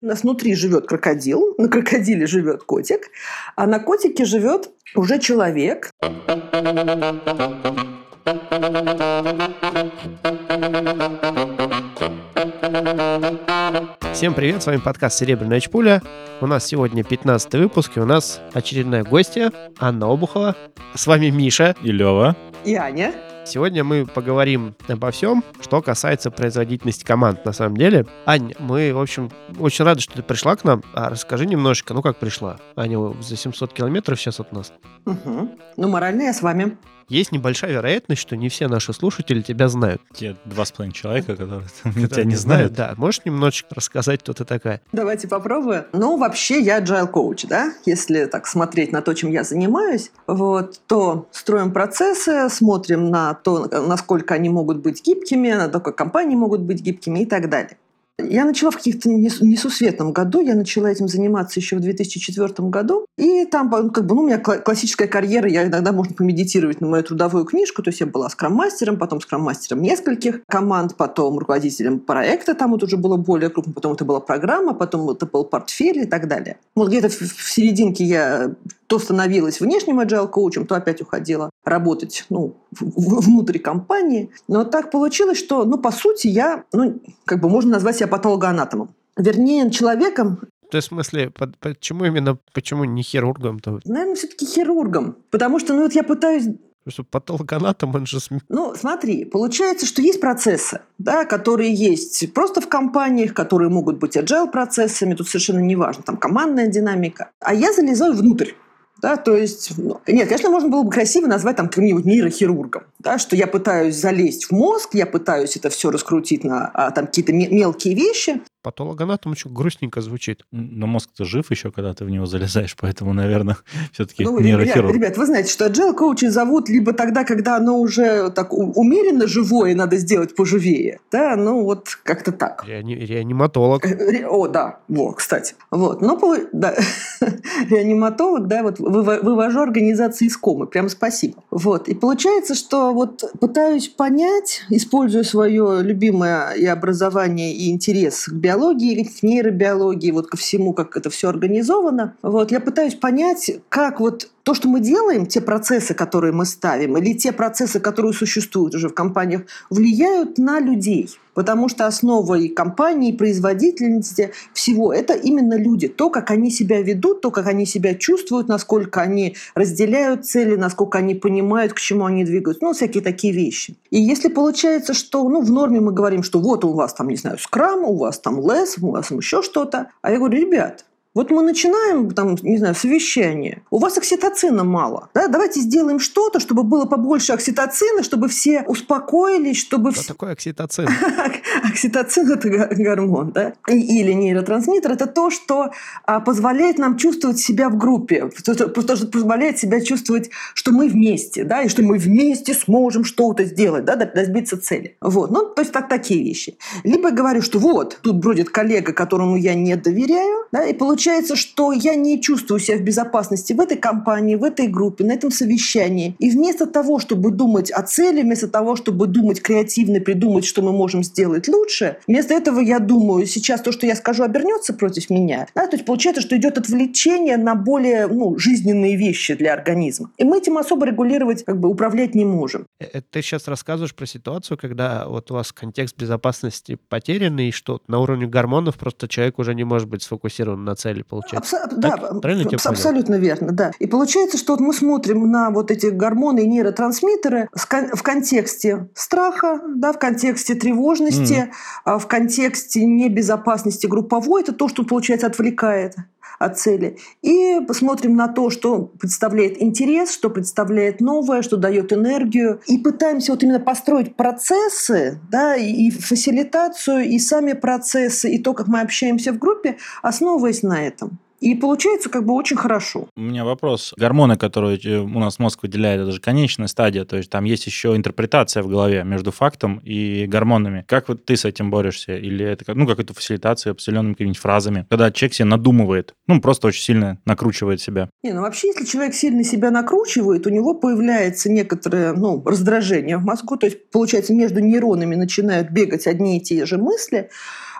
У нас внутри живет крокодил, на крокодиле живет котик, а на котике живет уже человек. Всем привет, с вами подкаст «Серебряная чпуля». У нас сегодня 15 выпуск, и у нас очередная гостья Анна Обухова. С вами Миша. И Лева. И Аня. Сегодня мы поговорим обо всем, что касается производительности команд на самом деле. Ань, мы, в общем, очень рады, что ты пришла к нам. А расскажи немножечко, ну как пришла? Аня за 700 километров сейчас от нас. Угу. Ну, морально я с вами есть небольшая вероятность, что не все наши слушатели тебя знают. Те два с половиной человека, которые тебя не знают. Да, можешь немножечко рассказать, кто ты такая? Давайте попробую. Ну, вообще, я agile коуч, да, если так смотреть на то, чем я занимаюсь, вот, то строим процессы, смотрим на то, насколько они могут быть гибкими, на то, как компании могут быть гибкими и так далее. Я начала в каких-то несусветном году, я начала этим заниматься еще в 2004 году. И там, как бы, ну, у меня классическая карьера, я иногда можно помедитировать на мою трудовую книжку, то есть я была скрам-мастером, потом скрам-мастером нескольких команд, потом руководителем проекта, там вот уже было более крупно, потом это была программа, потом это был портфель и так далее. Вот где-то в серединке я то становилась внешним agile коучем, то опять уходила работать ну, внутри компании. Но так получилось, что, ну, по сути, я, ну, как бы можно назвать себя патологоанатомом. Вернее, человеком, то есть, в смысле, почему именно, почему не хирургом-то? Наверное, все-таки хирургом. Потому что, ну, вот я пытаюсь что патологоанатом, он же... Ну, смотри, получается, что есть процессы, да, которые есть просто в компаниях, которые могут быть agile процессами, тут совершенно не важно, там командная динамика. А я залезаю внутрь. Да, то есть, ну, нет, конечно, можно было бы красиво назвать там каким-нибудь нейрохирургом, да, что я пытаюсь залезть в мозг, я пытаюсь это все раскрутить на а, там какие-то мелкие вещи, Патологоанатом очень грустненько звучит. Но мозг-то жив еще, когда ты в него залезаешь, поэтому, наверное, все-таки ну, нейрохирург. Ребят, ребят, вы знаете, что agile коучи зовут либо тогда, когда оно уже так умеренно живое, надо сделать поживее, да, ну вот как-то так. Реани- реаниматолог. Ре- о, да, вот, кстати. Вот, но, да, реаниматолог, да, вот вывожу организации из комы, прям спасибо. Вот, и получается, что вот пытаюсь понять, используя свое любимое и образование, и интерес к биологии, биологии, к нейробиологии, вот ко всему, как это все организовано. Вот я пытаюсь понять, как вот то, что мы делаем, те процессы, которые мы ставим, или те процессы, которые существуют уже в компаниях, влияют на людей. Потому что основа и компании, производительности всего – это именно люди. То, как они себя ведут, то, как они себя чувствуют, насколько они разделяют цели, насколько они понимают, к чему они двигаются. Ну, всякие такие вещи. И если получается, что ну, в норме мы говорим, что вот у вас там, не знаю, скрам, у вас там лес, у вас там еще что-то. А я говорю, ребят, вот мы начинаем, там, не знаю, совещание. У вас окситоцина мало. Да? Давайте сделаем что-то, чтобы было побольше окситоцина, чтобы все успокоились, чтобы... Что такое окситоцин? окситоцин – это гормон, да? Или нейротрансмиттер – это то, что а, позволяет нам чувствовать себя в группе, то, что позволяет себя чувствовать, что мы вместе, да, и что мы вместе сможем что-то сделать, да, добиться цели. Вот. Ну, то есть так, такие вещи. Либо говорю, что вот, тут бродит коллега, которому я не доверяю, да, и получается получается, что я не чувствую себя в безопасности в этой компании, в этой группе, на этом совещании. И вместо того, чтобы думать о цели, вместо того, чтобы думать креативно, придумать, что мы можем сделать лучше, вместо этого я думаю, сейчас то, что я скажу, обернется против меня. Да? То есть получается, что идет отвлечение на более ну, жизненные вещи для организма. И мы этим особо регулировать, как бы управлять не можем. Э, э, ты сейчас рассказываешь про ситуацию, когда вот у вас контекст безопасности потерянный, и что на уровне гормонов просто человек уже не может быть сфокусирован на цели цели, получается. Абсо- да, правильно аб- абсолютно верно, да. И получается, что вот мы смотрим на вот эти гормоны и нейротрансмиттеры в контексте страха, да, в контексте тревожности, mm. в контексте небезопасности групповой. Это то, что, получается, отвлекает от цели. И посмотрим на то, что представляет интерес, что представляет новое, что дает энергию. И пытаемся вот именно построить процессы, да, и фасилитацию, и сами процессы, и то, как мы общаемся в группе, основываясь на этом. И получается как бы очень хорошо. У меня вопрос. Гормоны, которые э, у нас мозг выделяет, это же конечная стадия, то есть там есть еще интерпретация в голове между фактом и гормонами. Как вот ты с этим борешься? Или это ну, какая-то фасилитация определенными какими-нибудь фразами? Когда человек себе надумывает, ну, просто очень сильно накручивает себя. Не, ну вообще, если человек сильно себя накручивает, у него появляется некоторое ну, раздражение в мозгу, то есть, получается, между нейронами начинают бегать одни и те же мысли,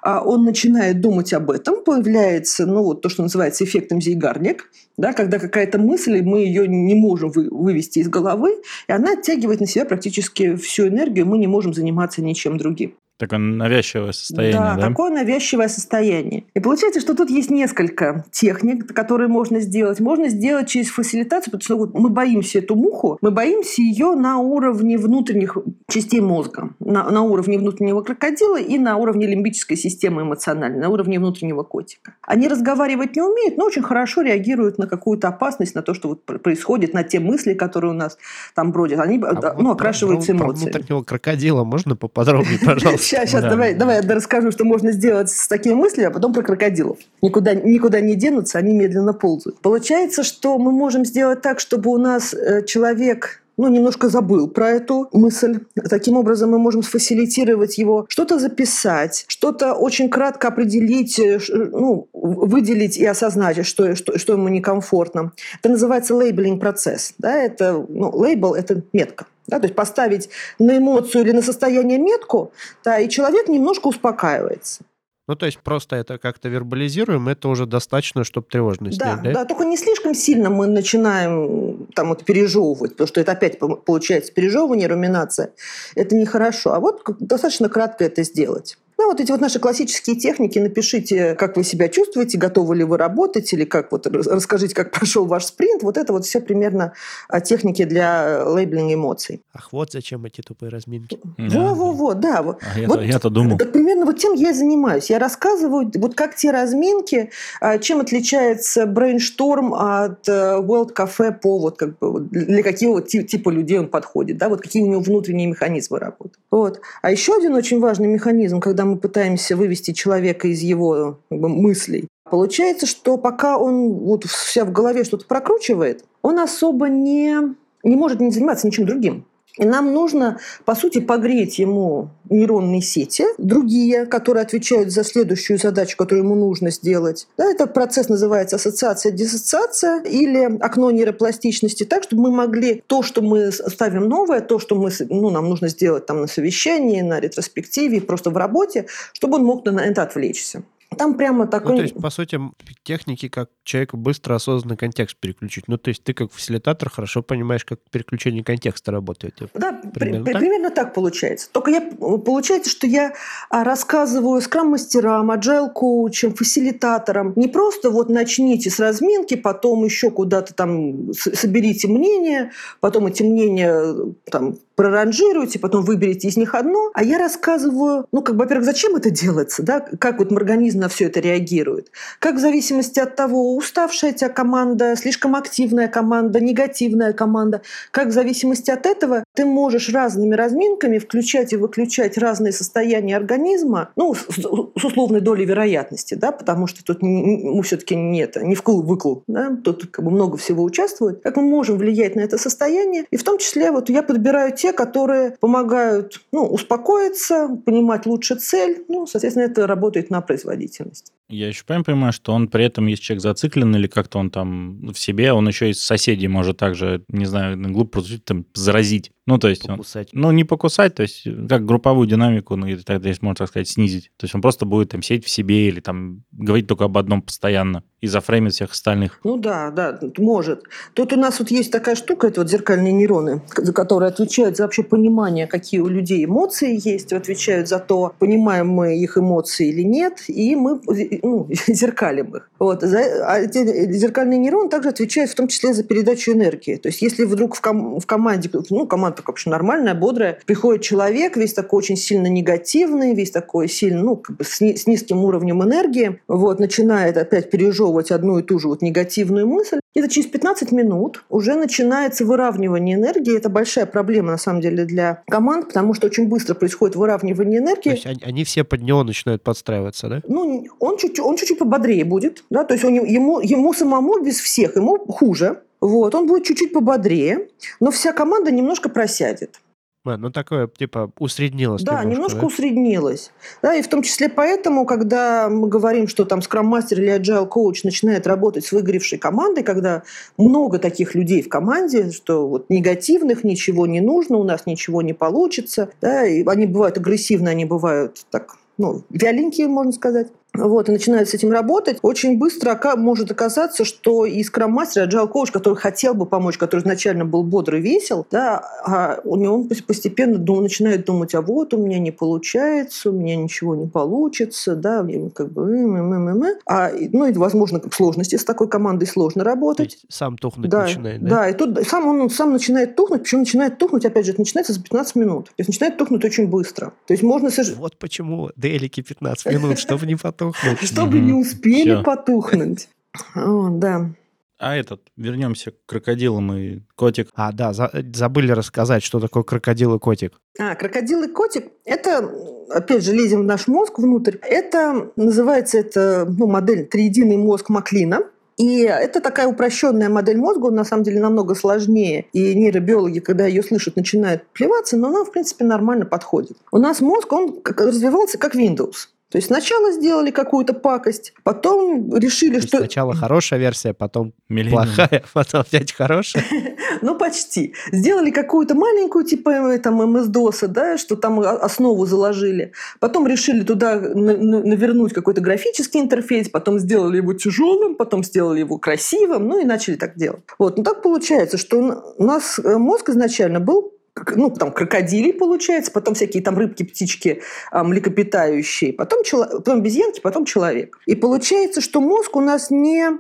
он начинает думать об этом, появляется, ну, вот то, что называется эффектом Зейгарник, да, когда какая-то мысль, мы ее не можем вы, вывести из головы, и она оттягивает на себя практически всю энергию, мы не можем заниматься ничем другим. Такое навязчивое состояние, да? Да, такое навязчивое состояние. И получается, что тут есть несколько техник, которые можно сделать. Можно сделать через фасилитацию, потому что вот мы боимся эту муху, мы боимся ее на уровне внутренних частей мозга, на, на уровне внутреннего крокодила и на уровне лимбической системы эмоциональной, на уровне внутреннего котика. Они разговаривать не умеют, но очень хорошо реагируют на какую-то опасность, на то, что вот происходит, на те мысли, которые у нас там бродят. Они а ну, окрашиваются про, эмоциями. Про внутреннего крокодила можно поподробнее, пожалуйста? Сейчас, сейчас, да. давай, давай я расскажу, что можно сделать с такими мыслями, а потом про крокодилов. Никуда, никуда не денутся, они медленно ползают. Получается, что мы можем сделать так, чтобы у нас э, человек ну, немножко забыл про эту мысль. Таким образом, мы можем сфасилитировать его, что-то записать, что-то очень кратко определить, э, ну, выделить и осознать, что, что, что ему некомфортно. Это называется лейблинг процесс. Да? Это, ну, лейбл – это метка. Да, то есть поставить на эмоцию или на состояние метку, да, и человек немножко успокаивается. Ну, то есть просто это как-то вербализируем, это уже достаточно, чтобы тревожность да, снять, да? Да, только не слишком сильно мы начинаем там вот пережевывать, потому что это опять получается пережевывание, руминация. Это нехорошо. А вот достаточно кратко это сделать. Ну, вот эти вот наши классические техники. Напишите, как вы себя чувствуете, готовы ли вы работать, или как вот расскажите, как прошел ваш спринт. Вот это вот все примерно а, техники для лейблинга эмоций. Ах, вот зачем эти тупые разминки. Во-во-во, да. Вот, а я-то, я-то думал. Так примерно вот тем я и занимаюсь. Я рассказываю, вот как те разминки, а, чем отличается брейншторм от э, World Cafe по вот как бы для какого вот типа людей он подходит, да, вот какие у него внутренние механизмы работают. Вот. А еще один очень важный механизм, когда мы пытаемся вывести человека из его как бы, мыслей. Получается, что пока он вот вся в голове что-то прокручивает, он особо не, не может не заниматься ничем другим. И нам нужно, по сути, погреть ему нейронные сети, другие, которые отвечают за следующую задачу, которую ему нужно сделать. Да, этот процесс называется ассоциация-диссоциация или окно нейропластичности, так, чтобы мы могли то, что мы ставим новое, то, что мы, ну, нам нужно сделать там на совещании, на ретроспективе, просто в работе, чтобы он мог на это отвлечься. Там прямо такой... Ну, то есть, по сути, техники, как человеку быстро осознанный контекст переключить. Ну, то есть ты как фасилитатор хорошо понимаешь, как переключение контекста работает. Да, примерно, при, так? примерно так получается. Только я, получается, что я а, рассказываю скрам-мастерам, agile-коучам, фасилитаторам. Не просто вот начните с разминки, потом еще куда-то там соберите мнения, потом эти мнения там проранжируйте, потом выберите из них одно, а я рассказываю, ну, как бы, во-первых, зачем это делается, да, как вот организм на все это реагирует, как в зависимости от того, уставшая тебя команда, слишком активная команда, негативная команда, как в зависимости от этого ты можешь разными разминками включать и выключать разные состояния организма, ну, с, с условной долей вероятности, да, потому что тут мы все-таки не это, не вкл-выкл, да, тут как бы много всего участвует, как мы можем влиять на это состояние, и в том числе вот я подбираю те которые помогают ну, успокоиться, понимать лучше цель. Ну, соответственно, это работает на производительность. Я еще понимаю, что он при этом, если человек зациклен или как-то он там в себе, он еще и соседей может также, не знаю, глупо там заразить. Ну, то есть... Покусать. Он, ну, не покусать, то есть как групповую динамику, ну, тогда, если можно так сказать, снизить. То есть он просто будет там сидеть в себе или там говорить только об одном постоянно и зафреймит всех остальных. Ну да, да, может. Тут у нас вот есть такая штука, это вот зеркальные нейроны, которые отвечают за вообще понимание, какие у людей эмоции есть, отвечают за то, понимаем мы их эмоции или нет, и мы ну, зеркалим их. Вот. А эти зеркальные нейроны также отвечают в том числе за передачу энергии. То есть если вдруг в, ком- в команде, ну, команда так вообще нормальная, бодрая, приходит человек, весь такой очень сильно негативный, весь такой сильно, ну, как бы с, ни- с низким уровнем энергии, вот, начинает опять пережевывать одну и ту же вот негативную мысль, это через 15 минут уже начинается выравнивание энергии. Это большая проблема, на самом деле, для команд, потому что очень быстро происходит выравнивание энергии. То есть они, они все под него начинают подстраиваться, да? Ну, он чуть-чуть, он чуть-чуть пободрее будет, да, то есть он, ему, ему самому без всех, ему хуже, вот, он будет чуть-чуть пободрее, но вся команда немножко просядет. А, ну такое, типа, усреднилось. Да, немножко, немножко да? усреднилось. Да, и в том числе поэтому, когда мы говорим, что там скрам-мастер или agile коуч начинает работать с выгоревшей командой, когда много таких людей в команде, что вот негативных, ничего не нужно, у нас ничего не получится, да, и они бывают агрессивны, они бывают так ну, вяленькие, можно сказать. Вот, и начинают с этим работать. Очень быстро может оказаться, что и скрам-мастер, agile коуч, который хотел бы помочь, который изначально был бодрый, весел, да, а у него он постепенно дум, начинает думать, а вот у меня не получается, у меня ничего не получится, да, как бы, а, ну, и, возможно, сложности с такой командой сложно работать. То есть сам тухнуть да, начинает, да? Да, и тут сам он сам начинает тухнуть, причем начинает тухнуть, опять же, это начинается за 15 минут. То есть начинает тухнуть очень быстро. То есть можно... Вот почему делики 15 минут, чтобы не потухнуть. Чтобы не успели потухнуть. Да. А этот, вернемся к крокодилам и котик. А, да, за, забыли рассказать, что такое крокодил и котик. А, крокодил и котик – это, опять же, лезем в наш мозг внутрь. Это, называется это, ну, модель триединый мозг Маклина. И это такая упрощенная модель мозга, он на самом деле намного сложнее. И нейробиологи, когда ее слышат, начинают плеваться, но она, в принципе, нормально подходит. У нас мозг, он развивался как Windows. То есть сначала сделали какую-то пакость, потом решили, что... Сначала хорошая версия, потом Миллениум. плохая, потом опять хорошая. Ну, почти. Сделали какую-то маленькую, типа э, там MS-DOS, да, что там основу заложили. Потом решили туда навернуть какой-то графический интерфейс, потом сделали его тяжелым, потом сделали его красивым, ну и начали так делать. Вот. Ну, так получается, что у нас э, мозг изначально был ну, там, крокодилий, получается, потом всякие там рыбки, птички а, млекопитающие, потом, чело... потом обезьянки, потом человек. И получается, что мозг у нас не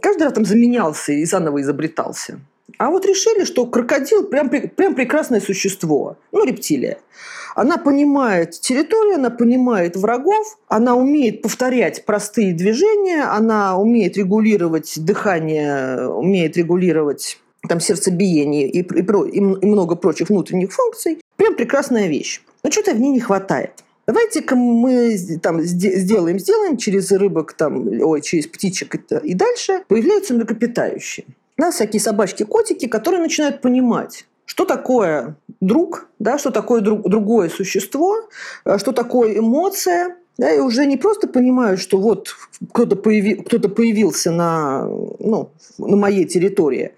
каждый раз там заменялся и заново изобретался. А вот решили, что крокодил прям, прям прекрасное существо, ну, рептилия. Она понимает территорию, она понимает врагов, она умеет повторять простые движения, она умеет регулировать дыхание, умеет регулировать там сердцебиение и, и, и, и много прочих внутренних функций. Прям прекрасная вещь. Но что-то в ней не хватает. Давайте-ка мы там сделаем, сделаем через рыбок, там, ой, через птичек и, и дальше появляются млекопитающие. У нас всякие собачки, котики, которые начинают понимать, что такое друг, да, что такое друг, другое существо, э, что такое эмоция, да, и уже не просто понимают, что вот кто-то появи, кто появился на, ну, на моей территории,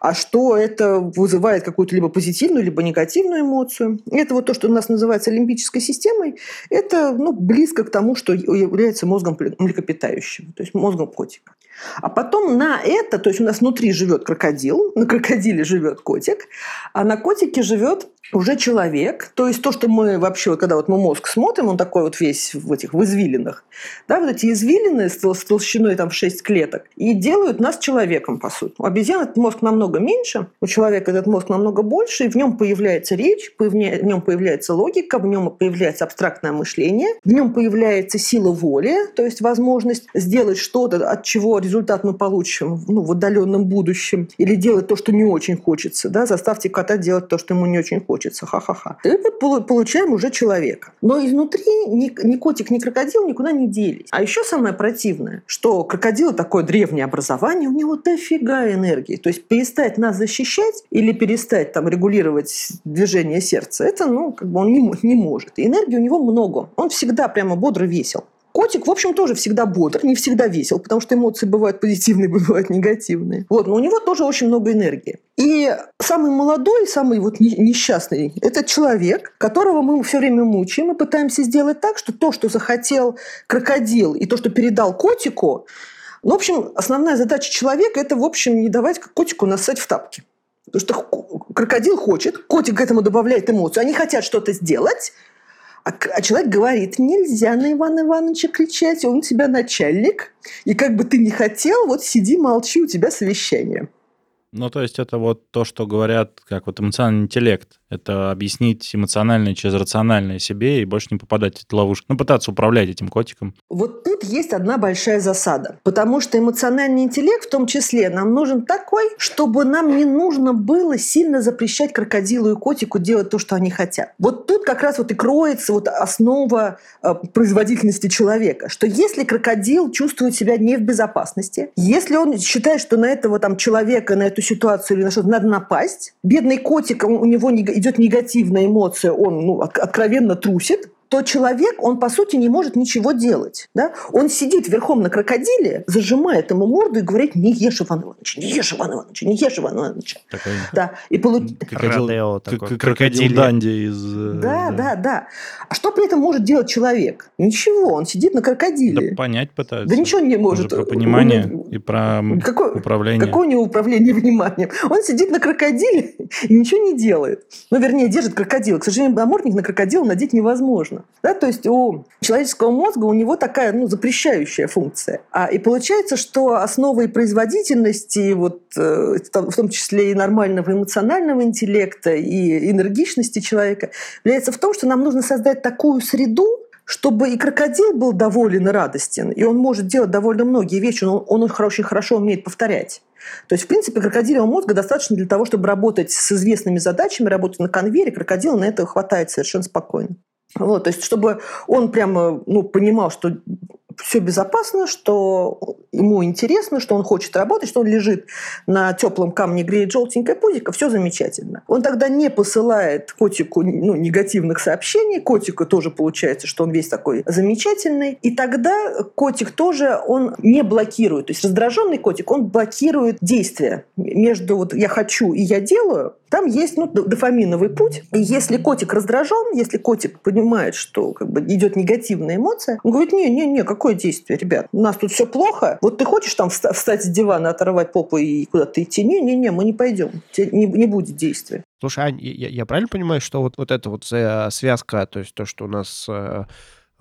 а что это вызывает какую-то либо позитивную, либо негативную эмоцию. Это вот то, что у нас называется лимбической системой, это ну, близко к тому, что является мозгом млекопитающего, то есть мозгом котика. А потом на это, то есть у нас внутри живет крокодил, на крокодиле живет котик, а на котике живет уже человек, то есть то, что мы вообще, когда вот мы мозг смотрим, он такой вот весь в этих в извилинах, да, вот эти извилины с толщиной там в 6 клеток, и делают нас человеком, по сути. У обезьян этот мозг намного меньше, у человека этот мозг намного больше, и в нем появляется речь, в нем появляется логика, в нем появляется абстрактное мышление, в нем появляется сила воли, то есть возможность сделать что-то, от чего результат мы получим ну, в отдаленном будущем, или делать то, что не очень хочется, да, заставьте кота делать то, что ему не очень хочется, ха-ха-ха. И мы получаем уже человека. Но изнутри ни, ни котик, ни крокодил никуда не делись. А еще самое противное, что крокодил такое древнее образование, у него дофига энергии. То есть перестать нас защищать или перестать там регулировать движение сердца, это, ну, как бы он не, не может. И энергии у него много. Он всегда прямо бодро весел. Котик, в общем, тоже всегда бодр, не всегда весел, потому что эмоции бывают позитивные, бывают негативные. Вот, но у него тоже очень много энергии. И самый молодой, самый вот несчастный – это человек, которого мы все время мучаем и пытаемся сделать так, что то, что захотел крокодил, и то, что передал котику, ну, в общем, основная задача человека – это, в общем, не давать котику нассать в тапки. Потому что крокодил хочет, котик к этому добавляет эмоцию. Они хотят что-то сделать, а, а человек говорит, нельзя на Ивана Ивановича кричать, он у тебя начальник, и как бы ты ни хотел, вот сиди, молчи, у тебя совещание. Ну, то есть это вот то, что говорят, как вот эмоциональный интеллект. Это объяснить эмоциональное через рациональное себе и больше не попадать в эту ловушку. Ну, пытаться управлять этим котиком. Вот тут есть одна большая засада. Потому что эмоциональный интеллект в том числе нам нужен такой, чтобы нам не нужно было сильно запрещать крокодилу и котику делать то, что они хотят. Вот тут как раз вот и кроется вот основа э, производительности человека. Что если крокодил чувствует себя не в безопасности, если он считает, что на этого там человека, на эту ситуацию или на что-то надо напасть, бедный котик, у него идет негативная эмоция, он ну, откровенно трусит, то человек, он, по сути, не может ничего делать. Да? Он сидит верхом на крокодиле, зажимает ему морду и говорит, не ешь, Иван Иванович, не ешь, Иван Иванович, не ешь, Иван Иванович. Такой Да, и полу... крокодил, к- крокодил. Данди из... э, Да, да, да. А что при этом может делать человек? Ничего, он сидит на Да крокодиле. понять пытаются. Да ничего не может. про понимание Он- и про Какое- управление. Какое у него управление вниманием? Он сидит на крокодиле и ничего не делает. Ну, вернее, держит крокодила. К сожалению, намордник на крокодила надеть невозможно. Да? То есть у человеческого мозга у него такая ну, запрещающая функция. А, и получается, что основой производительности, вот, э, в том числе и нормального эмоционального интеллекта, и энергичности человека, является в том, что нам нужно создать такую среду, чтобы и крокодил был доволен и радостен, и он может делать довольно многие вещи, он, он их очень хорошо умеет повторять. То есть, в принципе, крокодилевого мозга достаточно для того, чтобы работать с известными задачами, работать на конвейере, крокодила на это хватает совершенно спокойно. Вот, то есть, чтобы он прямо ну, понимал, что все безопасно, что ему интересно, что он хочет работать, что он лежит на теплом камне, греет желтенькое пузико, все замечательно. Он тогда не посылает котику ну, негативных сообщений, котику тоже получается, что он весь такой замечательный, и тогда котик тоже, он не блокирует, то есть раздраженный котик, он блокирует действия между вот я хочу и я делаю, там есть ну, дофаминовый путь. И если котик раздражен, если котик понимает, что как бы, идет негативная эмоция, он говорит, не-не-не, какое действие, ребят? У нас тут все плохо. Вот ты хочешь там вста- встать с дивана, оторвать попу и куда-то идти? Не-не-не, мы не пойдем. Не, не будет действия. Слушай, Ань, я, я правильно понимаю, что вот, вот эта вот э, связка, то есть то, что у нас э,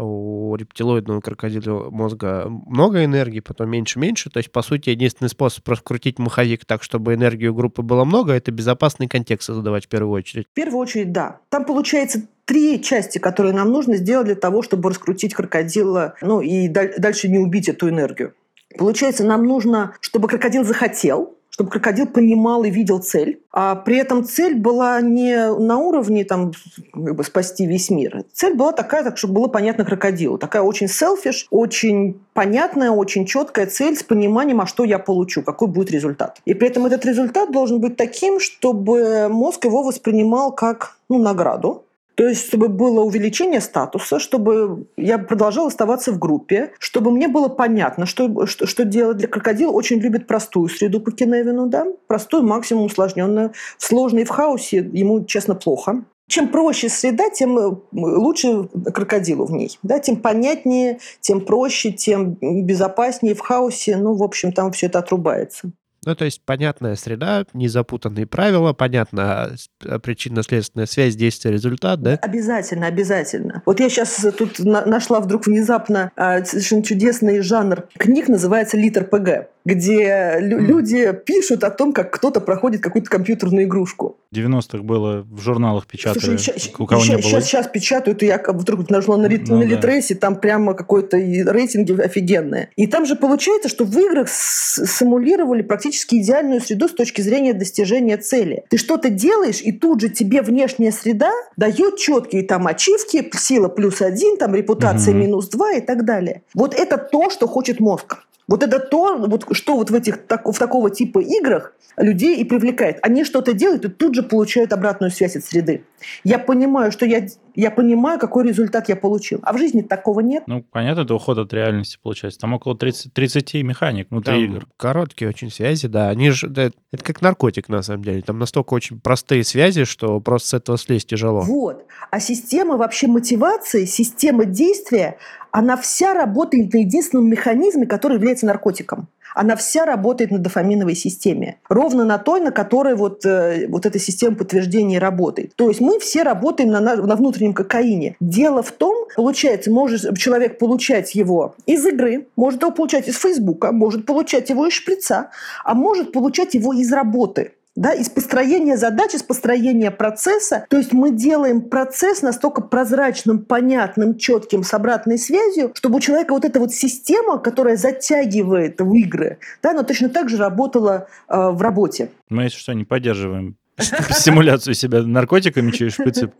у рептилоидного крокодила мозга много энергии, потом меньше-меньше, то есть, по сути, единственный способ раскрутить маховик так, чтобы энергии у группы было много, это безопасный контекст создавать в первую очередь. В первую очередь, да. Там получается три части, которые нам нужно сделать для того, чтобы раскрутить крокодила, ну и даль- дальше не убить эту энергию. Получается, нам нужно, чтобы крокодил захотел, чтобы крокодил понимал и видел цель, а при этом цель была не на уровне там, как бы, спасти весь мир. Цель была такая, так, чтобы было понятно крокодилу. Такая очень селфиш, очень понятная, очень четкая цель с пониманием, а что я получу, какой будет результат. И при этом этот результат должен быть таким, чтобы мозг его воспринимал как ну, награду, то есть, чтобы было увеличение статуса, чтобы я продолжала оставаться в группе, чтобы мне было понятно, что, что, что делать. Для крокодила очень любит простую среду по Кеневину, да? Простую, максимум усложненную. В сложной, в хаосе ему, честно, плохо. Чем проще среда, тем э, лучше крокодилу в ней. Да? Тем понятнее, тем проще, тем безопаснее в хаосе. Ну, в общем, там все это отрубается. Ну, то есть понятная среда, незапутанные правила, понятна с- причинно-следственная связь, действие, результат, да? Обязательно, обязательно. Вот я сейчас тут на- нашла вдруг внезапно а, совершенно чудесный жанр книг, называется «Литр ПГ», где лю- люди пишут о том, как кто-то проходит какую-то компьютерную игрушку. В 90-х было в журналах печатали, ща- у кого не было. сейчас, сейчас печатают, и я вдруг нашла на, Лит- Ну на да. Литресе, там прямо какой-то рейтинги офигенные. И там же получается, что в играх симулировали практически идеальную среду с точки зрения достижения цели. Ты что-то делаешь, и тут же тебе внешняя среда дает четкие там ачивки, сила плюс один, там репутация Мгм. минус два и так далее. Вот это то, что хочет мозг. Вот это то, вот, что вот в этих так- в такого типа играх людей и привлекает. Они что-то делают и тут же получают обратную связь от среды. Я понимаю, что я, я понимаю, какой результат я получил. А в жизни такого нет. Ну, понятно, это уход от реальности получается. Там около 30, 30 механик внутри Там игр. короткие очень связи, да. Они же, да, это как наркотик, на самом деле. Там настолько очень простые связи, что просто с этого слезть тяжело. Вот. А система вообще мотивации, система действия, она вся работает на единственном механизме, который является наркотиком. Она вся работает на дофаминовой системе. Ровно на той, на которой вот, э, вот эта система подтверждения работает. То есть мы все работаем на, на, внутреннем кокаине. Дело в том, получается, может человек получать его из игры, может его получать из Фейсбука, может получать его из шприца, а может получать его из работы да, из построения задачи, из построения процесса. То есть мы делаем процесс настолько прозрачным, понятным, четким, с обратной связью, чтобы у человека вот эта вот система, которая затягивает в игры, да, она точно так же работала э, в работе. Мы, если что, не поддерживаем стимуляцию себя наркотиками через шприцы.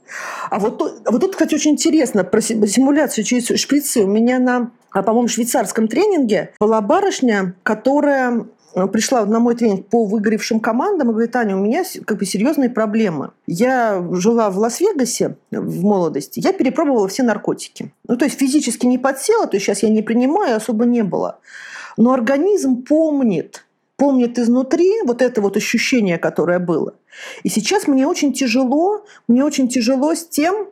А вот, тут- вот тут, кстати, очень интересно про си- симуляцию через шприцы. У меня на а, по-моему, швейцарском тренинге была барышня, которая пришла на мой тренинг по выгоревшим командам и говорит, Аня, у меня как бы серьезные проблемы. Я жила в Лас-Вегасе в молодости, я перепробовала все наркотики. Ну, то есть физически не подсела, то есть сейчас я не принимаю, особо не было. Но организм помнит, помнит изнутри вот это вот ощущение, которое было. И сейчас мне очень тяжело, мне очень тяжело с тем,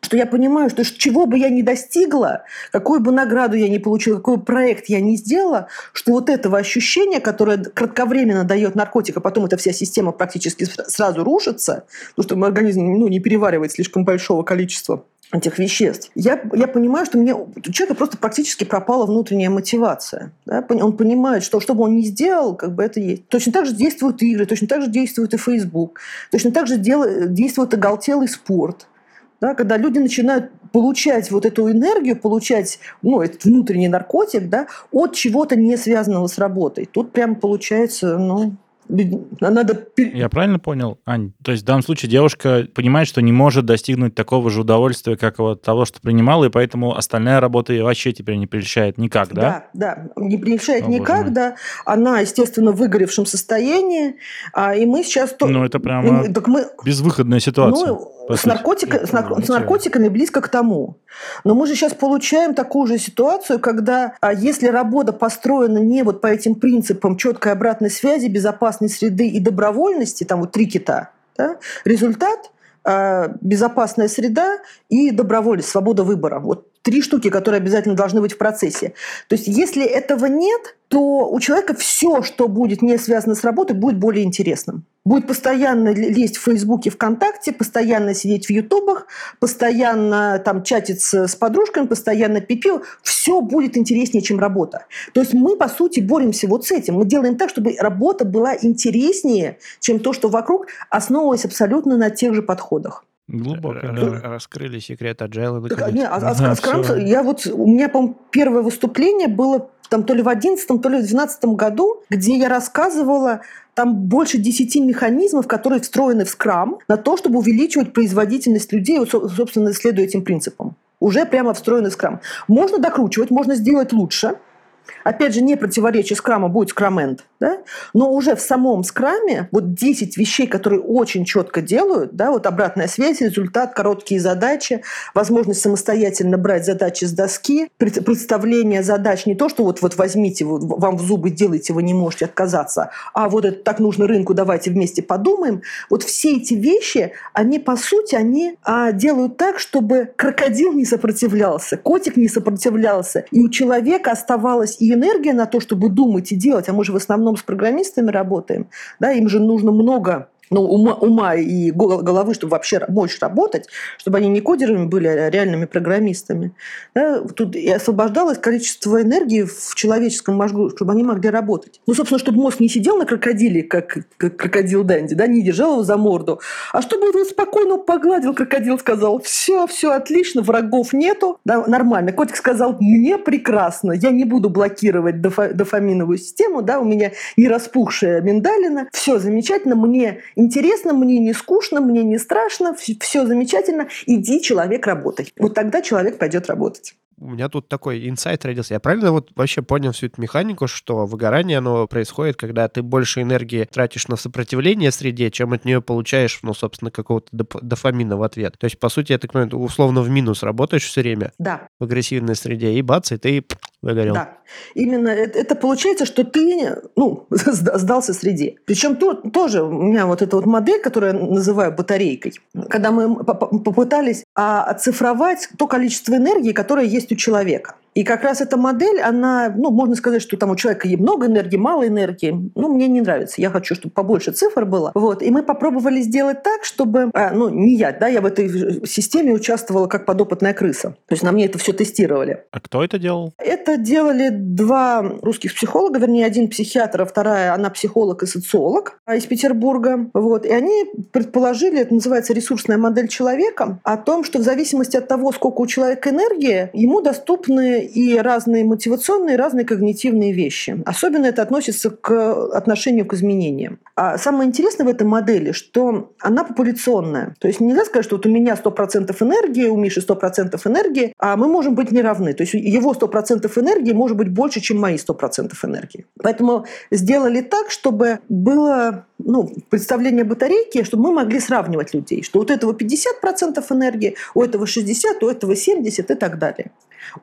что я понимаю, что чего бы я ни достигла, какую бы награду я ни получила, какой проект я не сделала, что вот этого ощущения, которое кратковременно дает наркотик, а потом эта вся система практически сразу рушится, потому что организм ну, не переваривает слишком большого количества этих веществ, я, я понимаю, что мне, у человека просто практически пропала внутренняя мотивация. Да? Он понимает, что что бы он ни сделал, как бы это есть. Точно так же действуют игры, точно так же действует и Facebook, точно так же дел, действует оголтелый спорт – да, когда люди начинают получать вот эту энергию, получать ну, этот внутренний наркотик да, от чего-то не связанного с работой. Тут прям получается, ну, надо... Я правильно понял, Ань? То есть в данном случае девушка понимает, что не может достигнуть такого же удовольствия, как вот того, что принимала, и поэтому остальная работа ее вообще теперь не прельщает никак, да? Да, да, не прельщает О, никак, да. Она, естественно, в выгоревшем состоянии, а, и мы сейчас... Ну, это прямо так мы... безвыходная ситуация. Ну, с, наркотика, с, нар, с наркотиками близко к тому. Но мы же сейчас получаем такую же ситуацию, когда а, если работа построена не вот по этим принципам четкой обратной связи, безопасной среды и добровольности, там вот три кита, да, результат а, безопасная среда и добровольность, свобода выбора. Вот три штуки, которые обязательно должны быть в процессе. То есть если этого нет, то у человека все, что будет не связано с работой, будет более интересным. Будет постоянно лезть в Фейсбуке, ВКонтакте, постоянно сидеть в Ютубах, постоянно там чатиться с подружками, постоянно пипил. Все будет интереснее, чем работа. То есть мы, по сути, боремся вот с этим. Мы делаем так, чтобы работа была интереснее, чем то, что вокруг, основываясь абсолютно на тех же подходах. Глубоко. Да. Раскрыли секрет Agile. Так, не, а, а, да, Scrum, я вот, у меня, по первое выступление было там то ли в 11 то ли в 12 году, где я рассказывала там больше 10 механизмов, которые встроены в Scrum на то, чтобы увеличивать производительность людей, вот, собственно, следуя этим принципам. Уже прямо встроенный в Scrum. Можно докручивать, можно сделать лучше – опять же, не противоречие скрама будет скрамент, да? но уже в самом скраме вот 10 вещей, которые очень четко делают, да, вот обратная связь, результат, короткие задачи, возможность самостоятельно брать задачи с доски, представление задач не то, что вот, вот возьмите, вот, вам в зубы делайте, вы не можете отказаться, а вот это так нужно рынку, давайте вместе подумаем. Вот все эти вещи, они по сути, они а, делают так, чтобы крокодил не сопротивлялся, котик не сопротивлялся, и у человека оставалось и энергия на то, чтобы думать и делать, а мы же в основном с программистами работаем, да, им же нужно много ну, ума, ума и головы, чтобы вообще мочь работать, чтобы они не кодерами были, а реальными программистами. Да, тут и освобождалось количество энергии в человеческом мозгу, чтобы они могли работать. Ну, собственно, чтобы мозг не сидел на крокодиле, как, как крокодил Данди, да, не держал его за морду, а чтобы он спокойно погладил, крокодил сказал, все, все отлично, врагов нету, да, нормально. Котик сказал, мне прекрасно, я не буду блокировать дофа, дофаминовую систему, да, у меня не распухшая миндалина, все замечательно, мне интересно, мне не скучно, мне не страшно, все замечательно, иди, человек, работай. Вот тогда человек пойдет работать у меня тут такой инсайт родился. Я правильно вот вообще понял всю эту механику, что выгорание, оно происходит, когда ты больше энергии тратишь на сопротивление среде, чем от нее получаешь, ну, собственно, какого-то доп- дофамина в ответ. То есть, по сути, я так понимаю, условно в минус работаешь все время да. в агрессивной среде, и бац, и ты выгорел. Да. Именно это, это получается, что ты ну, сдался среде. Причем то, тоже у меня вот эта вот модель, которую я называю батарейкой, когда мы попытались а, оцифровать то количество энергии, которое есть у человека. И как раз эта модель, она, ну, можно сказать, что там у человека есть много энергии, мало энергии. Ну, мне не нравится. Я хочу, чтобы побольше цифр было. Вот. И мы попробовали сделать так, чтобы... А, ну, не я, да, я в этой системе участвовала как подопытная крыса. То есть на мне это все тестировали. А кто это делал? Это делали два русских психолога, вернее, один психиатр, а вторая, она психолог и социолог из Петербурга. Вот. И они предположили, это называется ресурсная модель человека, о том, что в зависимости от того, сколько у человека энергии, ему доступны и разные мотивационные, разные когнитивные вещи. Особенно это относится к отношению к изменениям. А самое интересное в этой модели, что она популяционная. То есть нельзя сказать, что вот у меня 100% энергии, у Миши 100% энергии, а мы можем быть неравны. То есть его 100% энергии может быть больше, чем мои 100% энергии. Поэтому сделали так, чтобы было ну, представление батарейки, чтобы мы могли сравнивать людей, что вот этого 50% энергии, у этого 60, у этого 70 и так далее.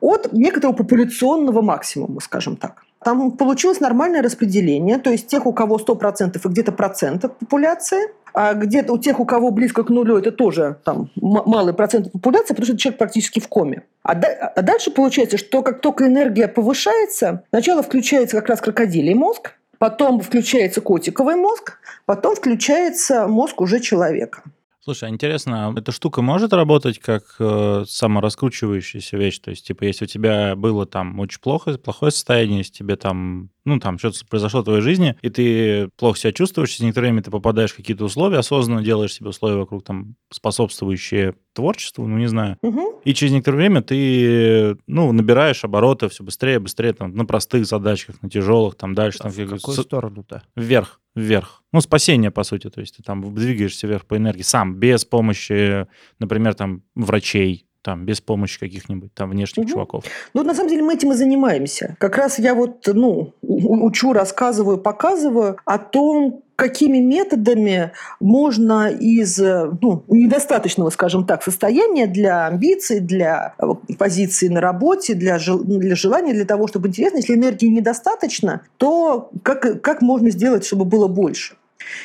От некоторого популяционного максимума, скажем так. Там получилось нормальное распределение, то есть тех, у кого 100% и где-то процент популяции, а где-то у тех, у кого близко к нулю, это тоже там малый процент популяции, потому что человек практически в коме. А, а дальше получается, что как только энергия повышается, сначала включается как раз крокодилий мозг, потом включается котиковый мозг, потом включается мозг уже человека. Слушай, а интересно, эта штука может работать как э, самораскручивающаяся вещь? То есть, типа, если у тебя было там очень плохо, плохое состояние, если тебе там ну, там что-то произошло в твоей жизни, и ты плохо себя чувствуешь, через некоторое время ты попадаешь в какие-то условия, осознанно делаешь себе условия вокруг там способствующие творчеству, ну, не знаю. Угу. И через некоторое время ты, ну, набираешь обороты все быстрее, быстрее, там, на простых задачках, на тяжелых, там, дальше. А там, в какую сторону-то? Вверх, вверх. Ну, спасение, по сути, то есть ты там двигаешься вверх по энергии сам, без помощи, например, там, врачей, там, без помощи каких-нибудь там внешних угу. чуваков. Ну, на самом деле мы этим и занимаемся. Как раз я вот, ну, учу, рассказываю, показываю о том, какими методами можно из ну, недостаточного, скажем так, состояния для амбиций, для э, позиции на работе, для, жел, для желания, для того, чтобы интересно, если энергии недостаточно, то как, как можно сделать, чтобы было больше?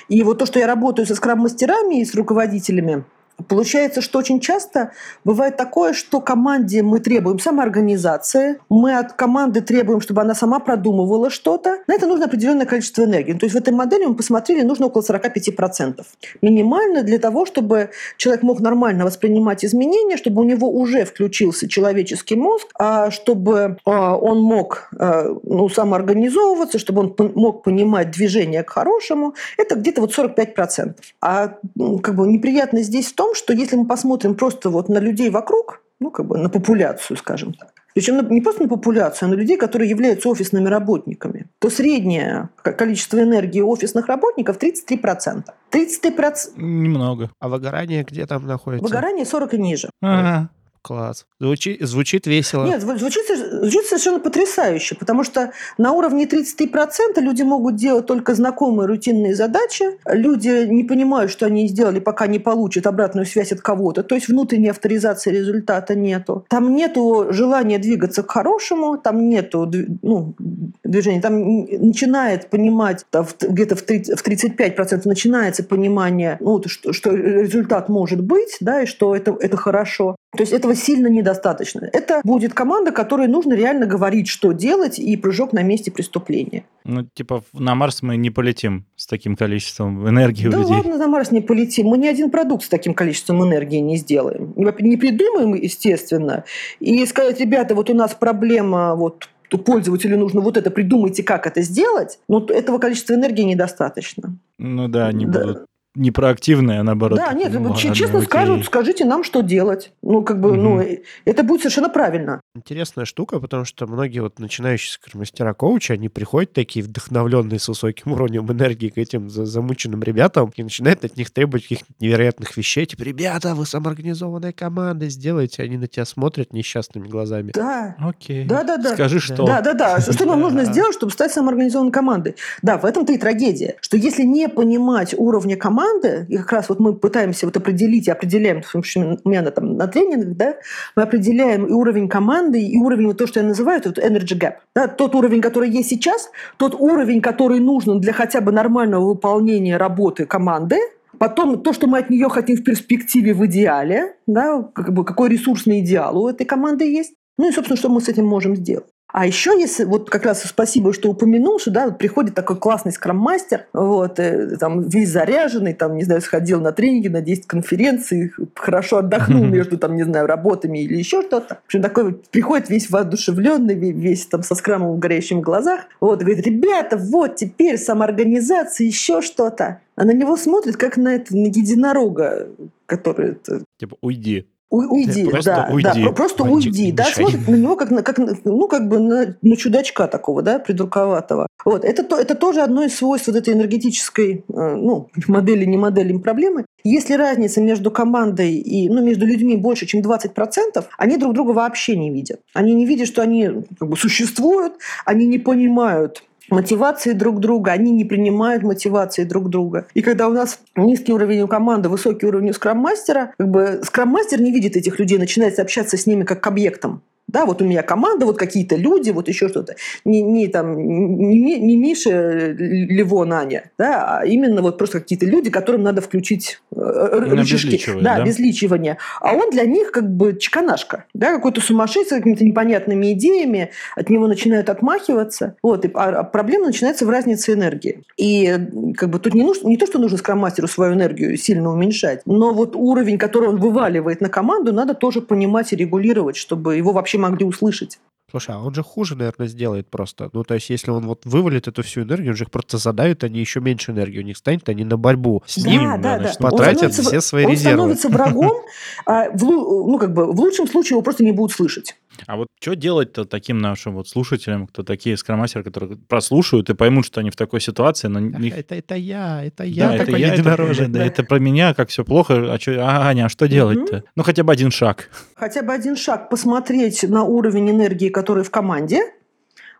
И вот то, что я работаю со скрам-мастерами и с руководителями, Получается, что очень часто бывает такое, что команде мы требуем самоорганизации, мы от команды требуем, чтобы она сама продумывала что-то. На это нужно определенное количество энергии. То есть в этой модели мы посмотрели, нужно около 45%. Минимально для того, чтобы человек мог нормально воспринимать изменения, чтобы у него уже включился человеческий мозг, а чтобы а, он мог а, ну, самоорганизовываться, чтобы он мог понимать движение к хорошему. Это где-то вот 45%. А как бы неприятно здесь в том, том, что если мы посмотрим просто вот на людей вокруг, ну, как бы на популяцию, скажем так, причем не просто на популяцию, а на людей, которые являются офисными работниками, то среднее количество энергии офисных работников 33%. 33%. Немного. А выгорание где там находится? Выгорание 40 и ниже. Ага. Класс. Звучит, звучит весело. Нет, звучит, звучит совершенно потрясающе, потому что на уровне 33% люди могут делать только знакомые рутинные задачи. Люди не понимают, что они сделали, пока не получат обратную связь от кого-то. То есть внутренней авторизации результата нету. Там нету желания двигаться к хорошему, там нету ну, движения. Там начинает понимать, где-то в 35% начинается понимание, ну, что, что результат может быть, да, и что это, это хорошо. То есть этого сильно недостаточно. Это будет команда, которой нужно реально говорить, что делать, и прыжок на месте преступления. Ну, типа, на Марс мы не полетим с таким количеством энергии да у людей. Да ладно, на Марс не полетим. Мы ни один продукт с таким количеством энергии не сделаем. Не придумаем, естественно. И сказать, ребята, вот у нас проблема вот пользователю нужно вот это, придумайте, как это сделать, но этого количества энергии недостаточно. Ну да, они да. будут не проактивные, а наоборот. Да, нет, ну, честно окей. скажут, скажите нам, что делать. Ну, как бы, угу. ну, это будет совершенно правильно. Интересная штука, потому что многие вот начинающие мастера коуча, они приходят такие вдохновленные с высоким уровнем энергии к этим замученным ребятам и начинают от них требовать каких-то невероятных вещей. Типа, ребята, вы самоорганизованная команда, сделайте. Они на тебя смотрят несчастными глазами. Да. Окей. Да, да, да. Скажи, что. Да, да, да. Что нам нужно сделать, чтобы стать самоорганизованной командой? Да, в этом-то и трагедия. Что если не понимать уровня команды, команды, и как раз вот мы пытаемся вот определить и определяем, в общем, у меня там на тренингах, да, мы определяем и уровень команды, и уровень, вот то, что я называю, вот energy gap. Да, тот уровень, который есть сейчас, тот уровень, который нужен для хотя бы нормального выполнения работы команды, Потом то, что мы от нее хотим в перспективе, в идеале, да, как бы какой ресурсный идеал у этой команды есть. Ну и, собственно, что мы с этим можем сделать. А еще, если вот как раз спасибо, что упомянул, что да, приходит такой классный скрам-мастер, вот, э, там весь заряженный, там, не знаю, сходил на тренинги, на 10 конференций, хорошо отдохнул между, там, не знаю, работами или еще что-то. В общем, такой вот приходит весь воодушевленный, весь там со скрамом в горящих глазах, вот, говорит, ребята, вот теперь самоорганизация, еще что-то. А на него смотрит, как на это, на единорога, который... Типа, уйди. Уйди, просто да, уйди, да, просто мальчик, уйди, да, мешай. смотрит на него как на, как ну как бы на, на чудачка такого, да, придурковатого. Вот это то, это тоже одно из свойств вот этой энергетической, э, ну модели не модели проблемы. Если разница между командой и, ну между людьми больше, чем 20%, они друг друга вообще не видят. Они не видят, что они как бы существуют, они не понимают мотивации друг друга, они не принимают мотивации друг друга. И когда у нас низкий уровень у команды, высокий уровень у скрам-мастера, как бы скрам-мастер не видит этих людей, начинает общаться с ними как к объектам. Да, вот у меня команда, вот какие-то люди, вот еще что-то. Не, не, там, не, не- Миша, Левон, Аня, да, а именно вот просто какие-то люди, которым надо включить э, Именно рычажки. да, да? обезличивание. А он для них как бы чеканашка, да, какой-то сумасшедший с какими-то непонятными идеями, от него начинают отмахиваться. Вот, и, а, а проблема начинается в разнице энергии. И э, как бы тут не, нужно, не то, что нужно скрам-мастеру свою энергию сильно уменьшать, но вот уровень, который он вываливает на команду, надо тоже понимать и регулировать, чтобы его вообще могли услышать. Слушай, а он же хуже, наверное, сделает просто. Ну, то есть, если он вот вывалит эту всю энергию, он же их просто задавит, они еще меньше энергии у них станет, они на борьбу с Да, ним да, да. значит, Он потратят все свои он резервы. становится врагом, а в, ну, как бы, в лучшем случае его просто не будут слышать. А вот что делать-то таким нашим вот слушателям, кто такие скромастеры, которые прослушают и поймут, что они в такой ситуации, но Ах, них... это, это я, это Да, я это такой я, это, единорожек. да, да. это про меня, как все плохо. А, чё, а, Аня, а что делать-то? Ну, хотя бы один шаг. хотя бы один шаг посмотреть на уровень энергии, который в команде,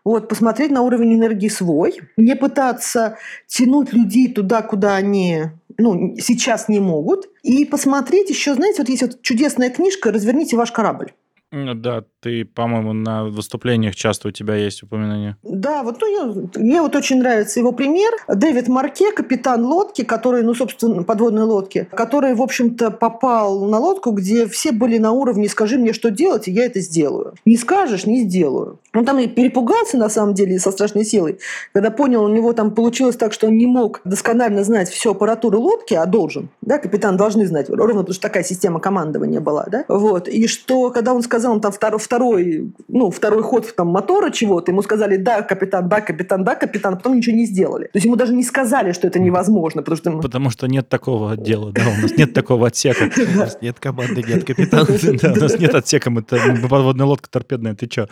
вот, посмотреть на уровень энергии свой, не пытаться тянуть людей туда, куда они ну, сейчас не могут, и посмотреть еще, знаете, вот есть вот чудесная книжка «Разверните ваш корабль». Да, ты, по-моему, на выступлениях часто у тебя есть упоминание. Да, вот ну, я- мне вот очень нравится его пример. Дэвид Марке, капитан лодки, который, ну, собственно, подводной лодки, который, в общем-то, попал на лодку, где все были на уровне «скажи мне, что делать, и я это сделаю». Не скажешь – не сделаю. Он там и перепугался, на самом деле, со страшной силой, когда понял, у него там получилось так, что он не мог досконально знать всю аппаратуру лодки, а должен. Да, капитан должны знать, ровно потому что такая система командования была. Да? Вот. И что, когда он сказал, он там второй, второй, ну, второй ход там, мотора чего-то, ему сказали, да, капитан, да, капитан, да, капитан, а потом ничего не сделали. То есть ему даже не сказали, что это невозможно, потому что... Потому что нет такого отдела, да, у нас нет такого отсека. У нас нет команды, нет капитана. У нас нет отсека, мы подводная лодка торпедная, ты что?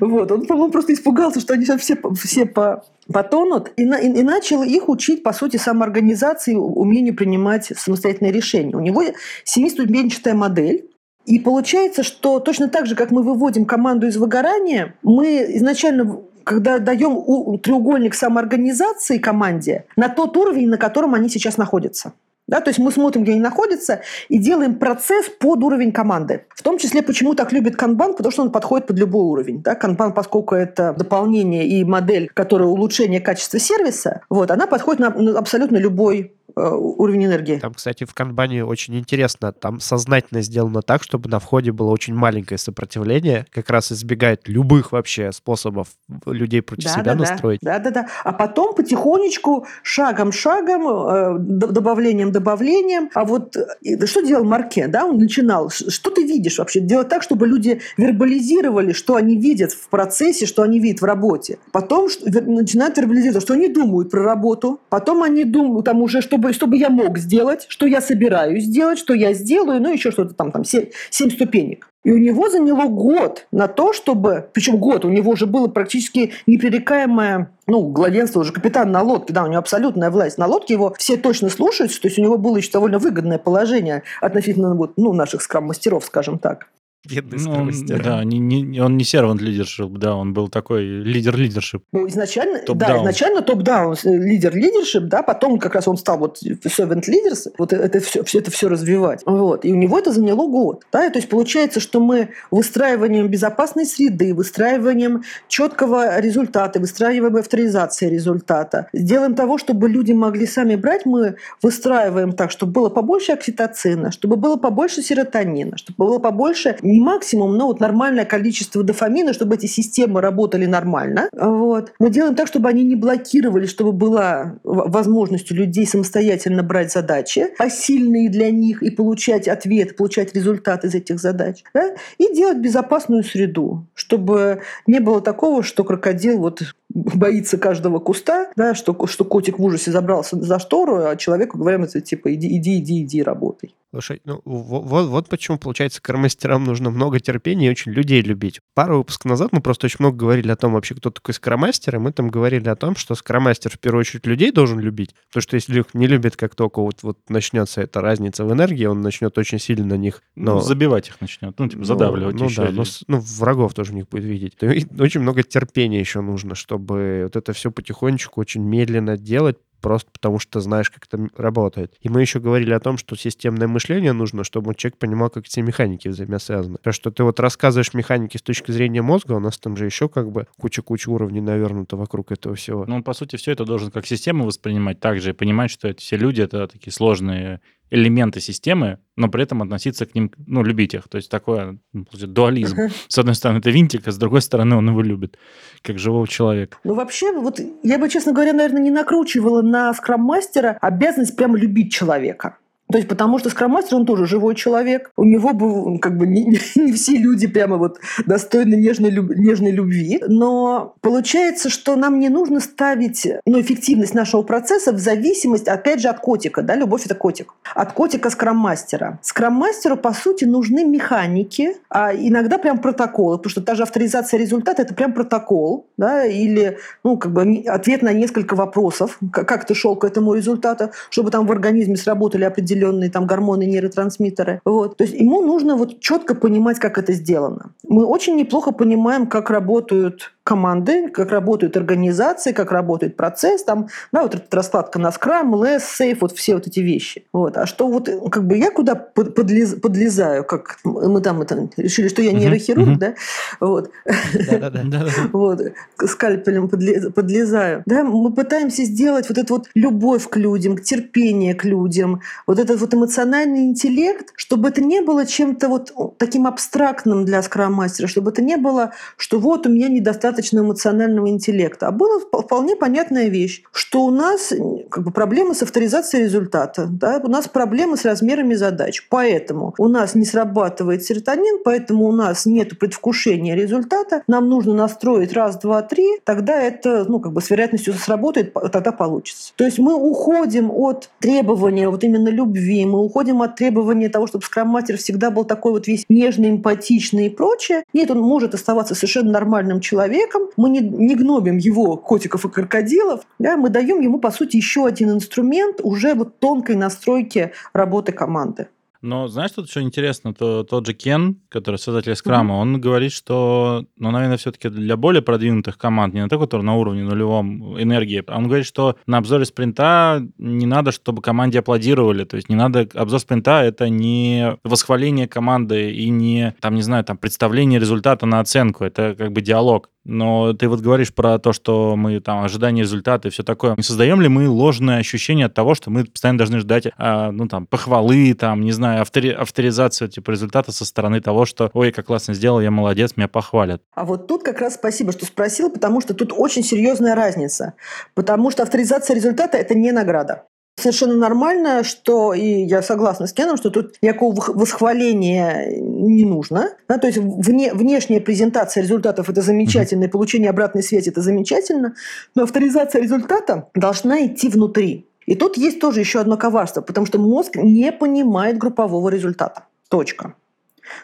Вот. Он, по-моему, просто испугался, что они сейчас все, все по, потонут, и, на- и- и начал их учить, по сути, самоорганизации, умению принимать самостоятельные решения. У него семиступенчатая модель, и получается, что точно так же, как мы выводим команду из выгорания, мы изначально когда даем треугольник самоорганизации команде на тот уровень, на котором они сейчас находятся. Да, то есть мы смотрим, где они находятся, и делаем процесс под уровень команды. В том числе, почему так любит канбан, потому что он подходит под любой уровень. Да? Канбан, поскольку это дополнение и модель, которая улучшение качества сервиса, вот, она подходит на, абсолютно любой уровень энергии. Там, кстати, в канбане очень интересно. Там сознательно сделано так, чтобы на входе было очень маленькое сопротивление. Как раз избегает любых вообще способов людей против себя настроить. Да, да, да. А потом потихонечку, шагом-шагом, э, д- добавлением, добавлением. А вот э, что делал Марке? Да? Он начинал. Что ты видишь вообще? Делать так, чтобы люди вербализировали, что они видят в процессе, что они видят в работе. Потом начинают вербализировать, что они думают про работу. Потом они думают, там уже, чтобы, чтобы я мог сделать, что я собираюсь сделать, что я сделаю, ну еще что-то там, там семь, семь ступенек. И у него заняло год на то, чтобы... Причем год, у него уже было практически непререкаемое ну, главенство, уже капитан на лодке, да, у него абсолютная власть на лодке, его все точно слушаются, то есть у него было еще довольно выгодное положение относительно вот, ну, наших скрам-мастеров, скажем так. Бедный Ну, он- да, не- не- он не сервант лидершип, да, он был такой лидер лидершип. Ну, изначально, да, Топ-даун. изначально топ-даун, э, лидер лидершип, да, потом как раз он стал вот servant leaders, вот это все, все это все развивать. Вот. И у него это заняло год. Да, то есть получается, что мы выстраиванием безопасной среды, выстраиванием четкого результата, выстраиваем авторизации результата, делаем того, чтобы люди могли сами брать, мы выстраиваем так, чтобы было побольше окситоцина, чтобы было побольше серотонина, чтобы было побольше, максимум, но вот нормальное количество дофамина, чтобы эти системы работали нормально. Вот. Мы делаем так, чтобы они не блокировали, чтобы была возможность у людей самостоятельно брать задачи, посильные для них, и получать ответ, получать результат из этих задач. да? И делать безопасную среду, чтобы не было такого, что крокодил вот боится каждого куста, да, что, что котик в ужасе забрался за штору, а человеку говорим, это типа иди, иди, иди, иди, работай. Слушай, ну вот, вот почему, получается, скромастерам нужно много терпения и очень людей любить. Пару выпусков назад мы просто очень много говорили о том вообще, кто такой скромастер, и мы там говорили о том, что скромастер в первую очередь людей должен любить, потому что если их не любит, как только вот, вот начнется эта разница в энергии, он начнет очень сильно на них... Ну, но... Ну, забивать их начнет, ну, типа, задавливать ну, еще. Да, но, ну, врагов тоже в них будет видеть. И очень много терпения еще нужно, чтобы вот это все потихонечку, очень медленно делать, просто потому что знаешь, как это работает. И мы еще говорили о том, что системное мышление нужно, чтобы человек понимал, как все механики взаимосвязаны. То, что ты вот рассказываешь механики с точки зрения мозга, у нас там же еще как бы куча-куча уровней навернуто вокруг этого всего. Ну, по сути, все это должен как систему воспринимать также и понимать, что это все люди — это такие сложные элементы системы, но при этом относиться к ним, ну, любить их. То есть такой ну, дуализм. С одной стороны, это винтик, а с другой стороны, он его любит, как живого человека. Ну, вообще, вот я бы, честно говоря, наверное, не накручивала на скрам-мастера обязанность прямо любить человека. То есть потому что скромастер, он тоже живой человек. У него бы как бы не, не все люди прямо вот достойны нежной, люб, нежной любви. Но получается, что нам не нужно ставить ну, эффективность нашего процесса в зависимость, опять же, от котика. Да? Любовь – это котик. От котика скроммастера. Скроммастеру, по сути, нужны механики, а иногда прям протоколы, потому что та же авторизация результата – это прям протокол, да? или ну, как бы ответ на несколько вопросов, как ты шел к этому результату, чтобы там в организме сработали определенные определенные там гормоны, нейротрансмиттеры. Вот. То есть ему нужно вот четко понимать, как это сделано. Мы очень неплохо понимаем, как работают команды, как работают организации, как работает процесс, там, да, вот эта раскладка на Scrum, Less, Safe, вот все вот эти вещи. Вот. А что вот, как бы я куда подлез, подлезаю, как мы там это, решили, что я нейрохирург, uh-huh. да, вот, вот, скальпелем подлезаю, да, мы пытаемся сделать вот эту вот любовь к людям, терпение к людям, вот этот вот эмоциональный интеллект, чтобы это не было чем-то вот таким абстрактным для скрам-мастера, чтобы это не было, что вот у меня недостаточно достаточно эмоционального интеллекта. А была вполне понятная вещь, что у нас как бы, проблемы с авторизацией результата, да? у нас проблемы с размерами задач. Поэтому у нас не срабатывает серотонин, поэтому у нас нет предвкушения результата. Нам нужно настроить раз, два, три, тогда это ну, как бы с вероятностью сработает, тогда получится. То есть мы уходим от требования вот именно любви, мы уходим от требования того, чтобы скрам-мастер всегда был такой вот весь нежный, эмпатичный и прочее. Нет, он может оставаться совершенно нормальным человеком, человеком, мы не, не гнобим его котиков и крокодилов, да, мы даем ему, по сути, еще один инструмент уже вот тонкой настройки работы команды. Но знаешь, что еще интересно? То, тот же Кен, который создатель скрама, mm-hmm. он говорит, что, ну, наверное, все-таки для более продвинутых команд, не на той, который на уровне нулевом энергии, он говорит, что на обзоре спринта не надо, чтобы команде аплодировали. То есть не надо... Обзор спринта — это не восхваление команды и не, там, не знаю, там, представление результата на оценку. Это как бы диалог. Но ты вот говоришь про то, что мы там ожидание результата и все такое. Не создаем ли мы ложное ощущение от того, что мы постоянно должны ждать, а, ну там, похвалы, там, не знаю, автори авторизацию типа результата со стороны того, что, ой, как классно сделал, я молодец, меня похвалят. А вот тут как раз спасибо, что спросил, потому что тут очень серьезная разница. Потому что авторизация результата – это не награда. Совершенно нормально, что, и я согласна с Кеном, что тут никакого восхваления не нужно. Да, то есть вне, внешняя презентация результатов – это замечательно, и получение обратной связи – это замечательно, но авторизация результата должна идти внутри. И тут есть тоже еще одно коварство, потому что мозг не понимает группового результата. Точка.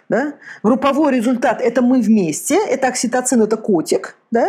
Да? Групповой результат – это мы вместе, это окситоцин, это котик, да?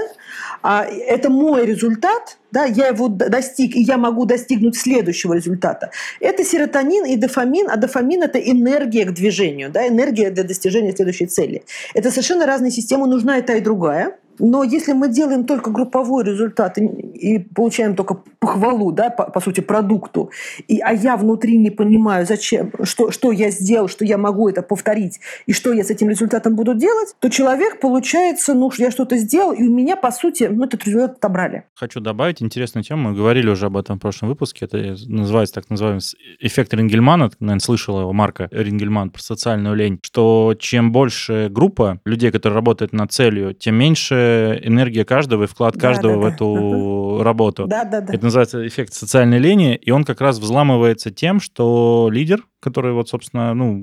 а это мой результат, да, я его достиг, и я могу достигнуть следующего результата. Это серотонин и дофамин, а дофамин – это энергия к движению, да, энергия для достижения следующей цели. Это совершенно разные системы, нужна и та, и другая – но если мы делаем только групповой результат и, получаем только похвалу, да, по, по сути, продукту, и, а я внутри не понимаю, зачем, что, что я сделал, что я могу это повторить, и что я с этим результатом буду делать, то человек, получается, ну, я что-то сделал, и у меня, по сути, ну, этот результат отобрали. Хочу добавить интересную тему. Мы говорили уже об этом в прошлом выпуске. Это называется так называемый эффект Рингельмана. Ты, наверное, слышал его, Марка Рингельман, про социальную лень. Что чем больше группа людей, которые работают над целью, тем меньше энергия каждого и вклад каждого да, да, в эту работу. Да, да, да. Это называется эффект социальной лени, и он как раз взламывается тем, что лидер, который вот, собственно, ну,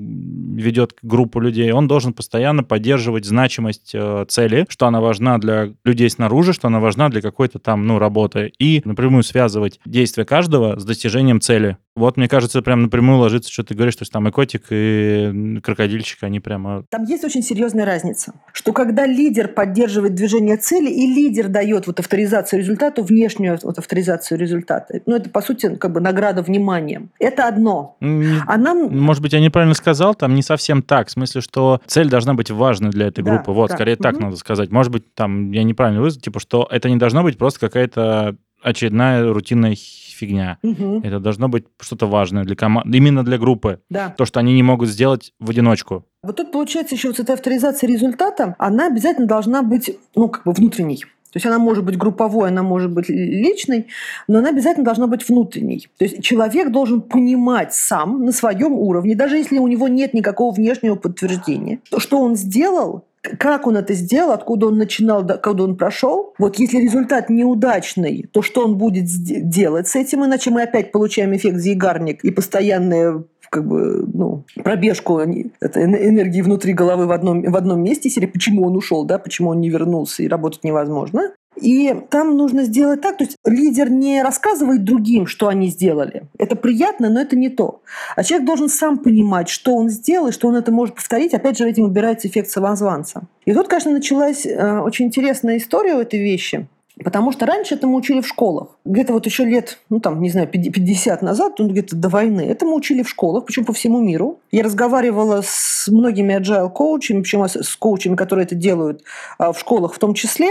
ведет группу людей, он должен постоянно поддерживать значимость э, цели, что она важна для людей снаружи, что она важна для какой-то там, ну, работы, и напрямую связывать действия каждого с достижением цели. Вот, мне кажется, прям напрямую ложится, что ты говоришь, что там и котик, и крокодильчик, они прямо... Там есть очень серьезная разница, что когда лидер поддерживает движение цели, и лидер дает вот авторизацию результата, внешнюю вот авторизацию результата, ну, это, по сути, как бы награда вниманием. Это одно. А нам... Может быть, я неправильно сказал, там не совсем так, в смысле, что цель должна быть важной для этой группы. Да, вот, да. скорее угу. так надо сказать. Может быть, там я неправильно выразил, типа, что это не должно быть просто какая-то очередная рутинная фигня. Угу. Это должно быть что-то важное для команды, именно для группы. Да. То, что они не могут сделать в одиночку. Вот тут получается еще вот эта авторизация результата, она обязательно должна быть, ну, как бы внутренней. То есть она может быть групповой, она может быть личной, но она обязательно должна быть внутренней. То есть человек должен понимать сам на своем уровне, даже если у него нет никакого внешнего подтверждения, что он сделал, как он это сделал, откуда он начинал, когда он прошел. Вот если результат неудачный, то что он будет делать с этим, иначе мы опять получаем эффект зигарник и постоянное как бы, ну, пробежку это энергии внутри головы в одном, в одном месте, или почему он ушел, да, почему он не вернулся и работать невозможно. И там нужно сделать так, то есть лидер не рассказывает другим, что они сделали. Это приятно, но это не то. А человек должен сам понимать, что он сделал, и что он это может повторить. Опять же, этим убирается эффект самозванца. И тут, конечно, началась э, очень интересная история у этой вещи. Потому что раньше это мы учили в школах. Где-то вот еще лет, ну там, не знаю, 50 назад, ну где-то до войны, это мы учили в школах, причем по всему миру. Я разговаривала с многими agile коучами, причем с коучами, которые это делают а, в школах в том числе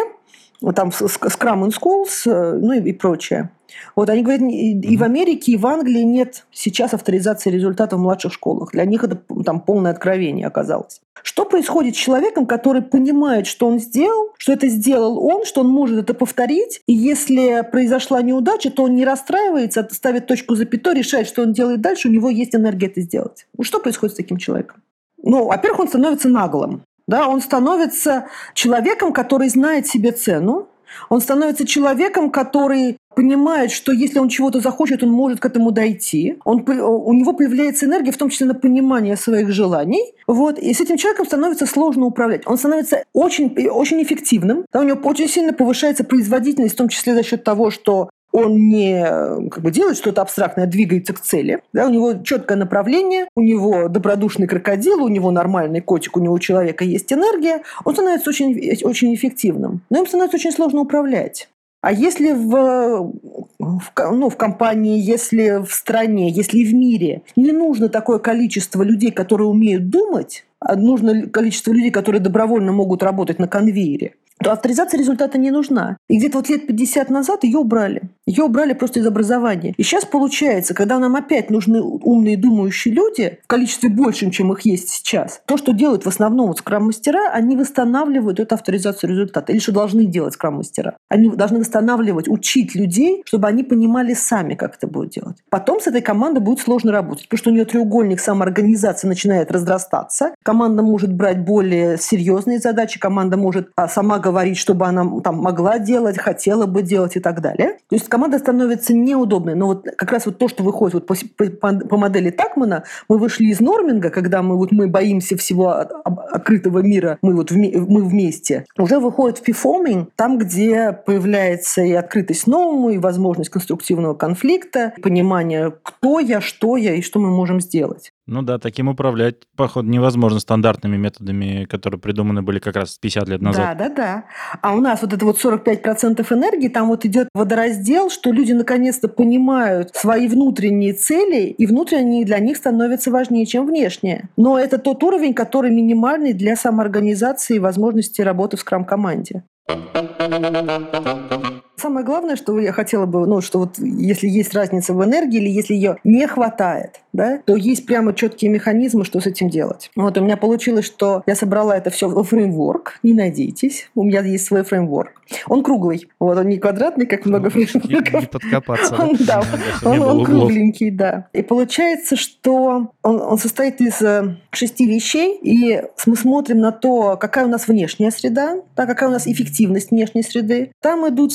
там Scrum and Schools, э, ну и, и прочее. Вот они говорят, и, в Америке, и в Англии нет сейчас авторизации результатов в младших школах. Для них это там полное откровение оказалось. Что происходит с человеком, который понимает, что он сделал, что это сделал он, что он может это повторить, и если произошла неудача, то он не расстраивается, ставит точку запятой, решает, что он делает дальше, у него есть энергия это сделать. Ну, что происходит с таким человеком? Ну, во-первых, он становится наглым. Да, он становится человеком, который знает себе цену, он становится человеком, который понимает, что если он чего-то захочет, он может к этому дойти. Он, у него появляется энергия, в том числе на понимание своих желаний. Вот. И с этим человеком становится сложно управлять. Он становится очень, очень эффективным. Да, у него очень сильно повышается производительность, в том числе за счет того, что он не как бы, делает что-то абстрактное, а двигается к цели. Да, у него четкое направление, у него добродушный крокодил, у него нормальный котик, у него у человека есть энергия, он становится очень, очень эффективным. Но им становится очень сложно управлять. А если в, в, ну, в компании, если в стране, если в мире не нужно такое количество людей, которые умеют думать, а нужно количество людей, которые добровольно могут работать на конвейере, то авторизация результата не нужна. И где-то вот лет 50 назад ее убрали. Ее убрали просто из образования. И сейчас получается, когда нам опять нужны умные думающие люди в количестве большем, чем их есть сейчас, то, что делают в основном вот скрам-мастера, они восстанавливают эту авторизацию результата. Или что должны делать скрам-мастера. Они должны восстанавливать, учить людей, чтобы они понимали сами, как это будет делать. Потом с этой командой будет сложно работать, потому что у нее треугольник самоорганизации начинает разрастаться. Команда может брать более серьезные задачи, команда может а, сама говорить, чтобы она там могла делать, хотела бы делать и так далее. То есть команда становится неудобной. Но вот как раз вот то, что выходит вот по, по, по модели Такмана, мы вышли из норминга, когда мы, вот, мы боимся всего открытого мира, мы вот вме, мы вместе, уже выходит в перформинг, там, где появляется и открытость новому, и возможность конструктивного конфликта, понимание, кто я, что я и что мы можем сделать. Ну да, таким управлять, походу, невозможно стандартными методами, которые придуманы были как раз 50 лет назад. Да, да, да. А у нас вот это вот 45% энергии, там вот идет водораздел, что люди наконец-то понимают свои внутренние цели, и внутренние для них становятся важнее, чем внешние. Но это тот уровень, который минимальный для самоорганизации и возможности работы в скрам-команде. Самое главное, что я хотела бы, ну, что вот если есть разница в энергии или если ее не хватает, да, то есть прямо четкие механизмы, что с этим делать. Вот у меня получилось, что я собрала это все в фреймворк. Не надейтесь, у меня есть свой фреймворк. Он круглый. Вот он не квадратный, как много фреймворков. Не, не подкопаться. Он, да, он, он кругленький, да. И получается, что он, он состоит из э, шести вещей, и мы смотрим на то, какая у нас внешняя среда, да, какая у нас эффективность внешней среды. Там идут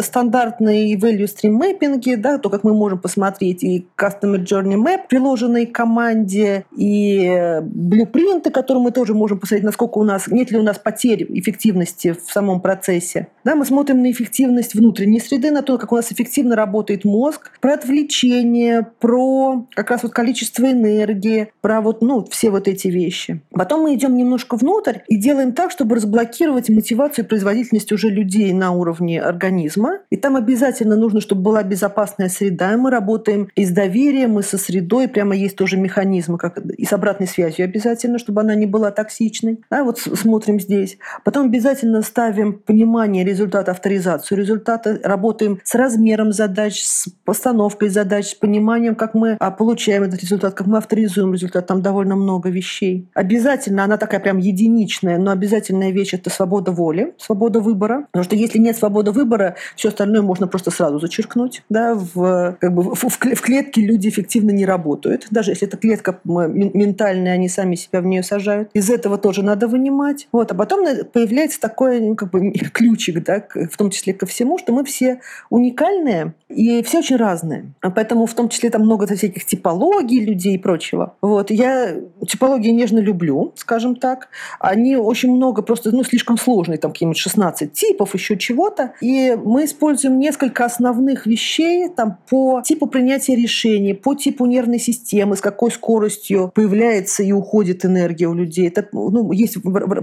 стандартные value stream мэппинги, да, то, как мы можем посмотреть и Customer Journey Map, нет приложенной команде и блюпринты, которые мы тоже можем посмотреть, насколько у нас, нет ли у нас потерь эффективности в самом процессе. Да, мы смотрим на эффективность внутренней среды, на то, как у нас эффективно работает мозг, про отвлечение, про как раз вот количество энергии, про вот, ну, все вот эти вещи. Потом мы идем немножко внутрь и делаем так, чтобы разблокировать мотивацию и производительность уже людей на уровне организма. И там обязательно нужно, чтобы была безопасная среда. Мы работаем и с доверием, и со средой. Прямо есть тоже механизмы, как и с обратной связью обязательно, чтобы она не была токсичной. Да, вот смотрим здесь. Потом обязательно ставим понимание результата, авторизацию результата. Работаем с размером задач, с постановкой задач, с пониманием, как мы а, получаем этот результат, как мы авторизуем результат. Там довольно много вещей. Обязательно, она такая прям единичная, но обязательная вещь – это свобода воли, свобода выбора. Потому что если нет свободы выбора, все остальное можно просто сразу зачеркнуть. Да, в, как бы, в, в клетке люди эффективно не работают. Даже если эта клетка ментальная, они сами себя в нее сажают. Из этого тоже надо вынимать. Вот. А потом появляется такой ну, как бы, ключик, да, в том числе ко всему, что мы все уникальные и все очень разные. Поэтому в том числе там много всяких типологий людей и прочего. Вот. Я типологии нежно люблю, скажем так. Они очень много, просто ну, слишком сложные, там какие-нибудь 16 типов, еще чего-то. И мы используем несколько основных вещей там, по типу принятия решений, по типу нервной системы, с какой скоростью появляется и уходит энергия у людей. Это ну, есть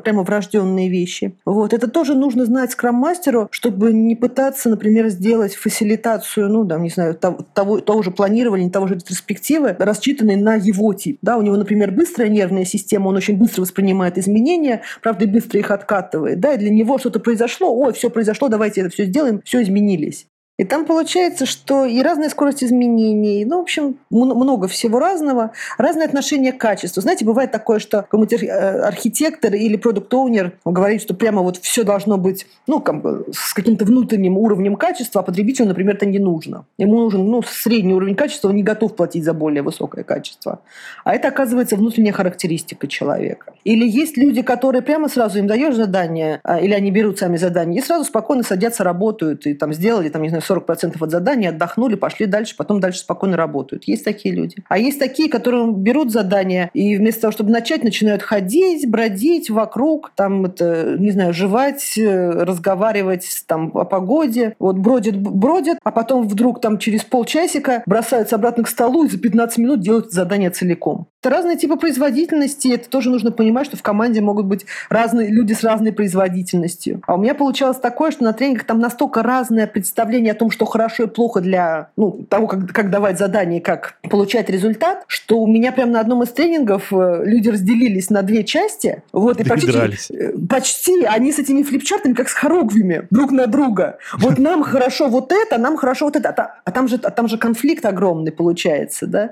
прямо врожденные вещи. Вот. Это тоже нужно знать скрам-мастеру, чтобы не пытаться, например, сделать фасилитацию, ну, там, не знаю, того, того, того же планирования, того же ретроспективы, рассчитанной на его тип. Да, у него, например, быстрая нервная система, он очень быстро воспринимает изменения, правда, быстро их откатывает. Да, и для него что-то произошло, ой, все произошло, давайте это все сделаем, все изменились. И там получается, что и разная скорость изменений, ну, в общем, много всего разного, разное отношение к качеству. Знаете, бывает такое, что какой-нибудь э, архитектор или продукт-оунер говорит, что прямо вот все должно быть, ну, как бы с каким-то внутренним уровнем качества, а потребителю, например, это не нужно. Ему нужен, ну, средний уровень качества, он не готов платить за более высокое качество. А это, оказывается, внутренняя характеристика человека. Или есть люди, которые прямо сразу им даешь задание, а, или они берут сами задание, и сразу спокойно садятся, работают, и там сделали, там, не знаю, 40% от задания, отдохнули, пошли дальше, потом дальше спокойно работают. Есть такие люди. А есть такие, которые берут задание и вместо того, чтобы начать, начинают ходить, бродить вокруг, там, это, не знаю, жевать, э, разговаривать там о погоде. Вот бродят, бродят, а потом вдруг там через полчасика бросаются обратно к столу и за 15 минут делают задание целиком. Это разные типы производительности. Это тоже нужно понимать, что в команде могут быть разные люди с разной производительностью. А у меня получалось такое, что на тренингах там настолько разное представление о том, что хорошо и плохо для ну, того, как, как давать задание, как получать результат, что у меня прямо на одном из тренингов э, люди разделились на две части. Вот, и почти, э, почти они с этими флипчартами, как с хоругвями, друг на друга. Вот нам хорошо вот это, нам хорошо вот это. А, а там же, а там же конфликт огромный получается, да?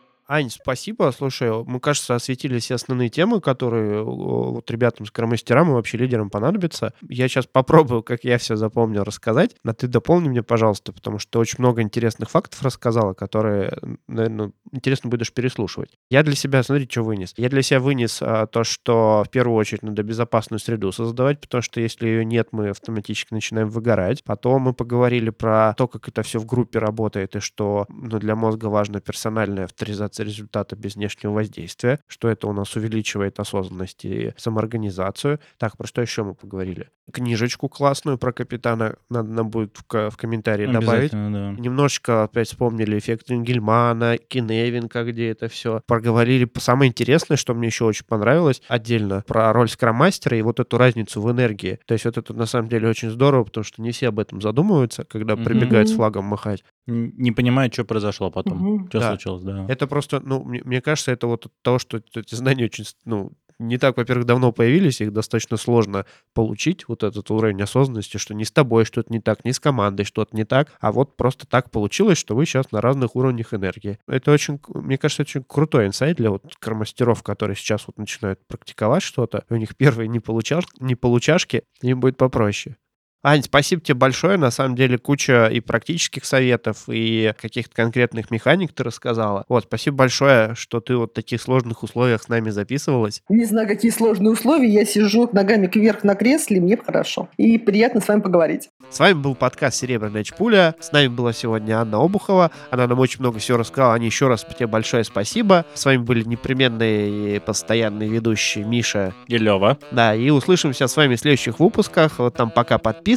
Ань, спасибо. Слушай, мы, кажется, осветили все основные темы, которые вот ребятам, скромастерам и вообще лидерам понадобятся. Я сейчас попробую, как я все запомнил, рассказать. Но ты дополни мне, пожалуйста, потому что очень много интересных фактов рассказала, которые, наверное, интересно будешь переслушивать. Я для себя, смотри, что вынес. Я для себя вынес а, то, что в первую очередь надо безопасную среду создавать, потому что если ее нет, мы автоматически начинаем выгорать. Потом мы поговорили про то, как это все в группе работает, и что ну, для мозга важна персональная авторизация результата без внешнего воздействия, что это у нас увеличивает осознанность и самоорганизацию. Так, про что еще мы поговорили? Книжечку классную про капитана надо нам будет в, в комментарии добавить. Да. Немножечко опять вспомнили эффект Энгельмана, Киневинга, где это все. Проговорили самое интересное, что мне еще очень понравилось отдельно, про роль скромастера и вот эту разницу в энергии. То есть вот это на самом деле очень здорово, потому что не все об этом задумываются, когда mm-hmm. прибегают с флагом махать. Не понимают, что произошло потом, угу. что да. случилось, да. Это просто, ну, мне, мне кажется, это вот то, что эти знания очень, ну, не так, во-первых, давно появились, их достаточно сложно получить, вот этот уровень осознанности, что не с тобой что-то не так, не с командой что-то не так, а вот просто так получилось, что вы сейчас на разных уровнях энергии. Это очень, мне кажется, очень крутой инсайт для вот кармастеров, которые сейчас вот начинают практиковать что-то, у них первые не, получаш, не получашки, им будет попроще. Ань, спасибо тебе большое. На самом деле куча и практических советов, и каких-то конкретных механик ты рассказала. Вот, спасибо большое, что ты вот в таких сложных условиях с нами записывалась. Не знаю, какие сложные условия. Я сижу ногами кверх на кресле, мне хорошо. И приятно с вами поговорить. С вами был подкаст «Серебряная чпуля». С нами была сегодня Анна Обухова. Она нам очень много всего рассказала. Аня, еще раз тебе большое спасибо. С вами были непременные и постоянные ведущие Миша и Лева. Да, и услышимся с вами в следующих выпусках. Вот там пока подписывайтесь,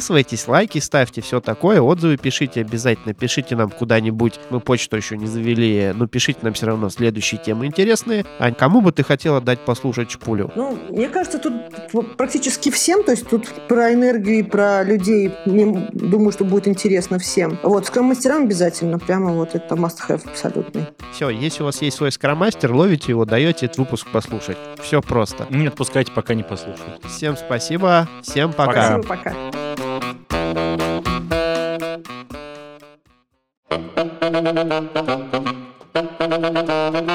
лайки ставьте, все такое. Отзывы пишите обязательно. Пишите нам куда-нибудь. Мы почту еще не завели, но пишите нам все равно следующие темы интересные. Ань, кому бы ты хотела дать послушать Чпулю? Ну, мне кажется, тут практически всем. То есть тут про энергию и про людей, думаю, что будет интересно всем. Вот, скрам-мастерам обязательно. Прямо вот это must-have абсолютный. Все, если у вас есть свой скрам-мастер, ловите его, даете этот выпуск послушать. Все просто. Не отпускайте, пока не послушают. Всем спасибо. Всем пока. Спасибо, пока. Thank you.